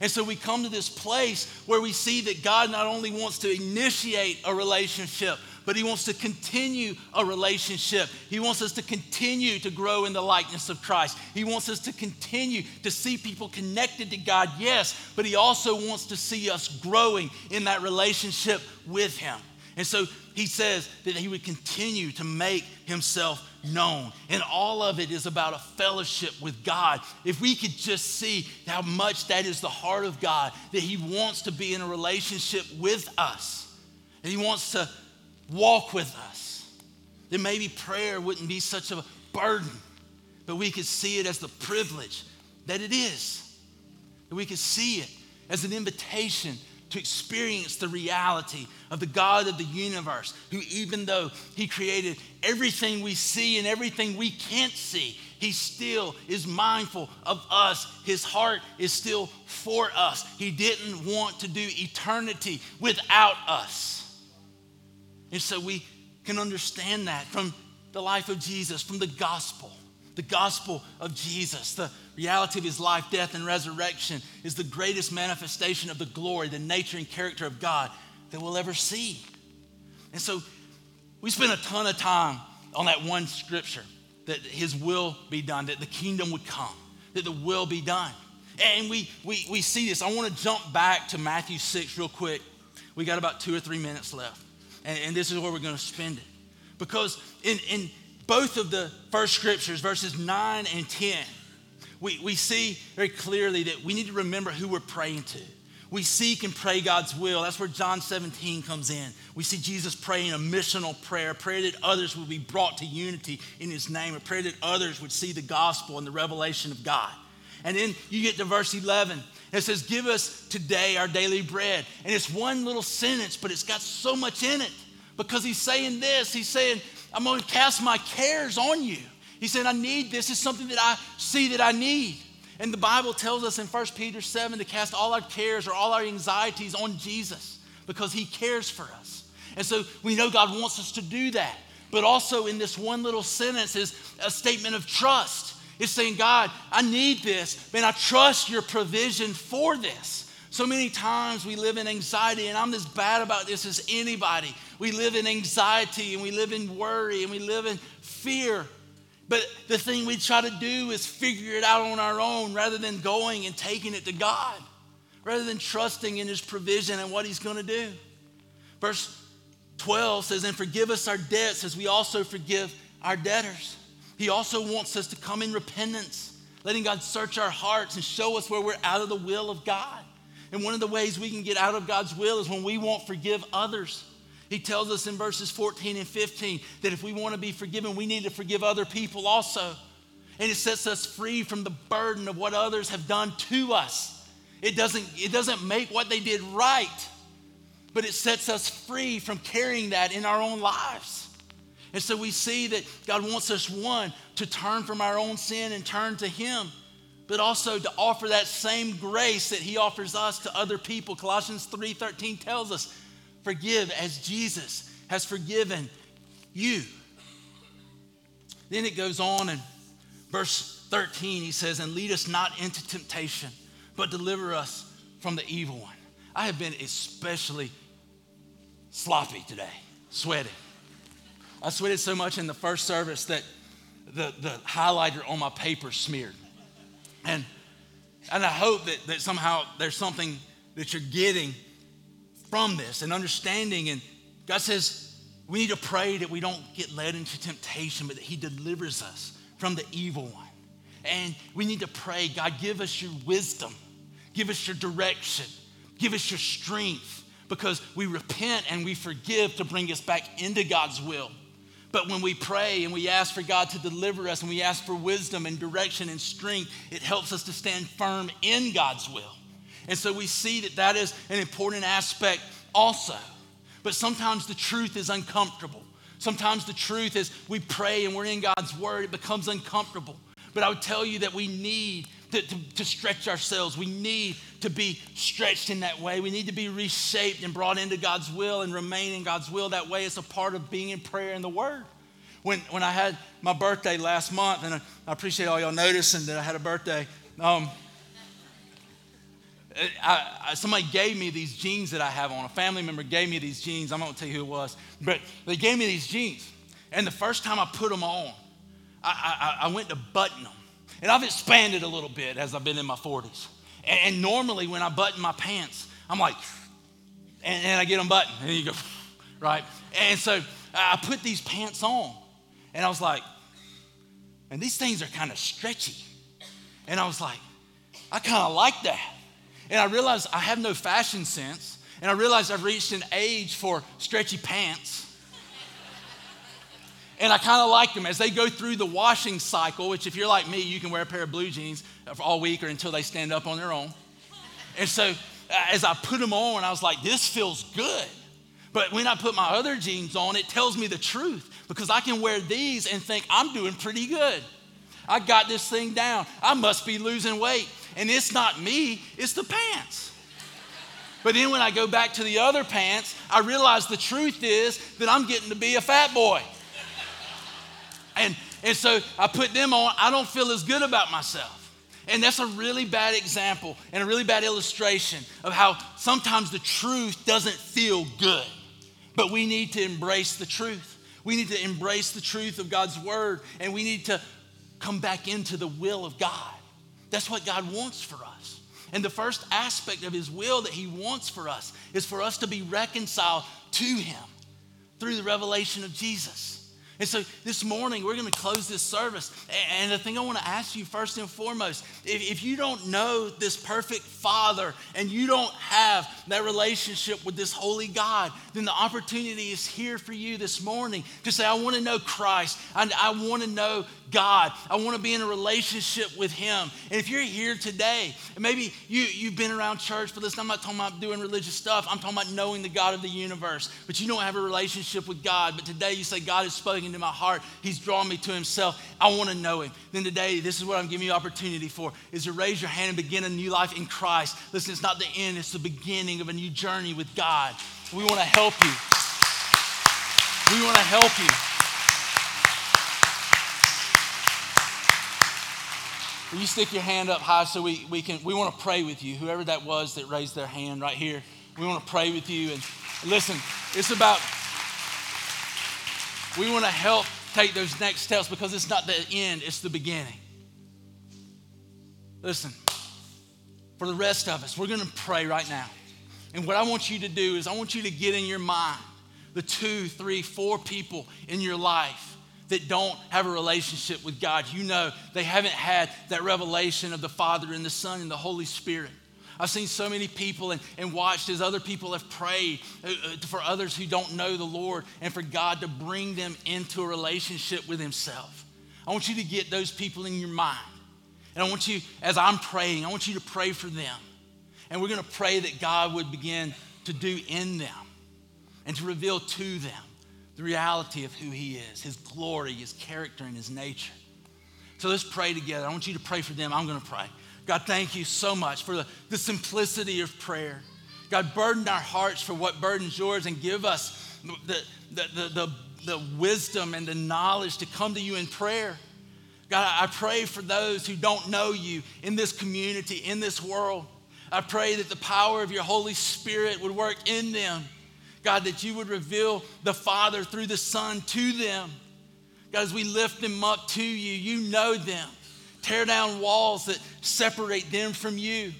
And so we come to this place where we see that God not only wants to initiate a relationship, but He wants to continue a relationship. He wants us to continue to grow in the likeness of Christ. He wants us to continue to see people connected to God, yes, but He also wants to see us growing in that relationship with Him. And so he says that he would continue to make himself known. And all of it is about a fellowship with God. If we could just see how much that is the heart of God, that he wants to be in a relationship with us, and he wants to walk with us, then maybe prayer wouldn't be such a burden, but we could see it as the privilege that it is. That we could see it as an invitation to experience the reality of the God of the universe, who, even though He created everything we see and everything we can't see, He still is mindful of us. His heart is still for us. He didn't want to do eternity without us. And so we can understand that from the life of Jesus, from the gospel. The gospel of Jesus, the reality of his life, death, and resurrection is the greatest manifestation of the glory, the nature, and character of God that we'll ever see. And so we spend a ton of time on that one scripture that his will be done, that the kingdom would come, that the will be done. And we, we, we see this. I want to jump back to Matthew 6 real quick. We got about two or three minutes left. And, and this is where we're going to spend it. Because in, in both of the first scriptures, verses 9 and 10, we, we see very clearly that we need to remember who we're praying to. We seek and pray God's will. That's where John 17 comes in. We see Jesus praying a missional prayer, a prayer that others would be brought to unity in his name, a prayer that others would see the gospel and the revelation of God. And then you get to verse 11. It says, Give us today our daily bread. And it's one little sentence, but it's got so much in it because he's saying this. He's saying, I'm going to cast my cares on you. He said, I need this. It's something that I see that I need. And the Bible tells us in 1 Peter 7 to cast all our cares or all our anxieties on Jesus because he cares for us. And so we know God wants us to do that. But also in this one little sentence is a statement of trust. It's saying, God, I need this. Man, I trust your provision for this. So many times we live in anxiety, and I'm as bad about this as anybody. We live in anxiety and we live in worry and we live in fear. But the thing we try to do is figure it out on our own rather than going and taking it to God, rather than trusting in His provision and what He's going to do. Verse 12 says, And forgive us our debts as we also forgive our debtors. He also wants us to come in repentance, letting God search our hearts and show us where we're out of the will of God. And one of the ways we can get out of God's will is when we won't forgive others. He tells us in verses 14 and 15 that if we want to be forgiven, we need to forgive other people also. And it sets us free from the burden of what others have done to us. It doesn't, it doesn't make what they did right, but it sets us free from carrying that in our own lives. And so we see that God wants us, one, to turn from our own sin and turn to Him, but also to offer that same grace that He offers us to other people. Colossians 3:13 tells us forgive as Jesus has forgiven you. Then it goes on in verse 13, he says, And lead us not into temptation, but deliver us from the evil one. I have been especially sloppy today, sweating. I sweated so much in the first service that the, the highlighter on my paper smeared. And, and I hope that, that somehow there's something that you're getting from this and understanding. And God says we need to pray that we don't get led into temptation, but that He delivers us from the evil one. And we need to pray, God, give us your wisdom, give us your direction, give us your strength. because we repent and we forgive to bring us back into God's will. But when we pray and we ask for God to deliver us and we ask for wisdom and direction and strength, it helps us to stand firm in God's will. And so we see that that is an important aspect also. But sometimes the truth is uncomfortable. Sometimes the truth is we pray and we're in God's word, it becomes uncomfortable. But I would tell you that we need to, to, to, stretch ourselves. We need to be stretched in that way. We need to be reshaped and brought into God's will and remain in God's will that way. It's a part of being in prayer and the Word. When, when I had my birthday last month, and I, I appreciate all y'all noticing that I had a birthday, um, I, I, somebody gave me these jeans that I have on. A family member gave me these jeans. I'm not gonna tell you who it was, but they gave me these jeans. And the first time I put them on, I, I, I went to button them. And I've expanded a little bit as I've been in my 40s. And, and normally when I button my pants, I'm like, and, and I get them buttoned. And you go, right? And so I put these pants on. And I was like, and these things are kind of stretchy. And I was like, I kind of like that. And I realized I have no fashion sense. And I realized I've reached an age for stretchy pants. And I kind of like them as they go through the washing cycle, which, if you're like me, you can wear a pair of blue jeans all week or until they stand up on their own. And so, uh, as I put them on, I was like, this feels good. But when I put my other jeans on, it tells me the truth because I can wear these and think I'm doing pretty good. I got this thing down. I must be losing weight. And it's not me, it's the pants. But then when I go back to the other pants, I realize the truth is that I'm getting to be a fat boy. And, and so I put them on. I don't feel as good about myself. And that's a really bad example and a really bad illustration of how sometimes the truth doesn't feel good. But we need to embrace the truth. We need to embrace the truth of God's word and we need to come back into the will of God. That's what God wants for us. And the first aspect of His will that He wants for us is for us to be reconciled to Him through the revelation of Jesus. And so this morning, we're going to close this service. And the thing I want to ask you first and foremost if, you don't know this perfect Father and you don't have that relationship with this holy God, then the opportunity is here for you this morning to say, I want to know Christ. I, I want to know God. I want to be in a relationship with Him. And if you're here today, and maybe you, you've been around church, but listen, I'm not talking about doing religious stuff. I'm talking about knowing the God of the universe. But you don't have a relationship with God. But today you say, God has spoken to my heart. He's drawn me to Himself. I want to know Him. Then today, this is what I'm giving you opportunity for, is to raise your hand and begin a new life in Christ. Listen, it's not the end, it's the beginning of a new journey with God. We want to help you. We want to help you. Will you stick your hand up high so we, we can, we want to pray with you, whoever that was that raised their hand right here. We want to pray with you. And listen, it's about, we want to help take those next steps because it's not the end, it's the beginning. Listen, for the rest of us, we're going to pray right now. And what I want you to do is, I want you to get in your mind the two, three, four people in your life that don't have a relationship with God. You know they haven't had that revelation of the Father and the Son and the Holy Spirit. I've seen so many people and, and watched as other people have prayed uh, uh, for others who don't know the Lord and for God to bring them into a relationship with Himself. I want you to get those people in your mind. And I want you, as I'm praying, I want you to pray for them. And we're going to pray that God would begin to do in them and to reveal to them the reality of who He is, His glory, His character, and His nature. So let's pray together. I want you to pray for them. I'm going to pray. God, thank you so much for the, the simplicity of prayer. God, burden our hearts for what burdens yours and give us the, the, the, the, the wisdom and the knowledge to come to you in prayer. God, I pray for those who don't know you in this community, in this world. I pray that the power of your Holy Spirit would work in them God, that you would reveal the Father through the Son to them. God, as we lift them up to you, you know them. Tear down walls that separate them from you.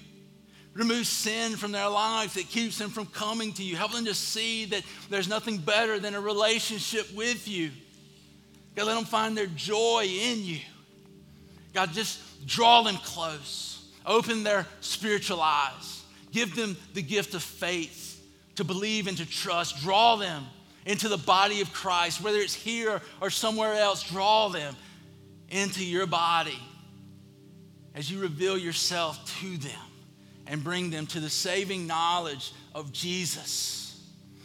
Remove sin from their lives that keeps them from coming to you. Help them to see that there's nothing better than a relationship with you. God, let them find their joy in you. God, just draw them close. Open their spiritual eyes. Give them the gift of faith to believe and to trust. Draw them into the body of Christ, whether it's here or somewhere else, draw them into your body as you reveal yourself to them and bring them to the saving knowledge of Jesus.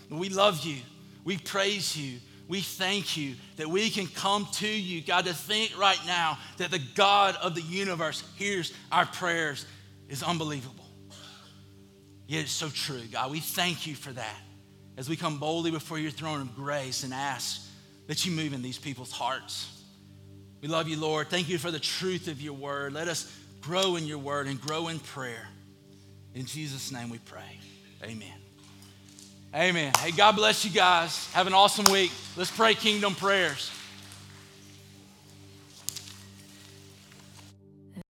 We love you. We praise you. We thank you that we can come to you, God, to think right now that the God of the universe hears our prayers is unbelievable. Yet it's so true, God. We thank you for that as we come boldly before your throne of grace and ask that you move in these people's hearts. We love you, Lord. Thank you for the truth of your word. Let us grow in your word and grow in prayer. In Jesus' name we pray. Amen. Amen. Hey, God bless you guys. Have an awesome week. Let's pray kingdom prayers.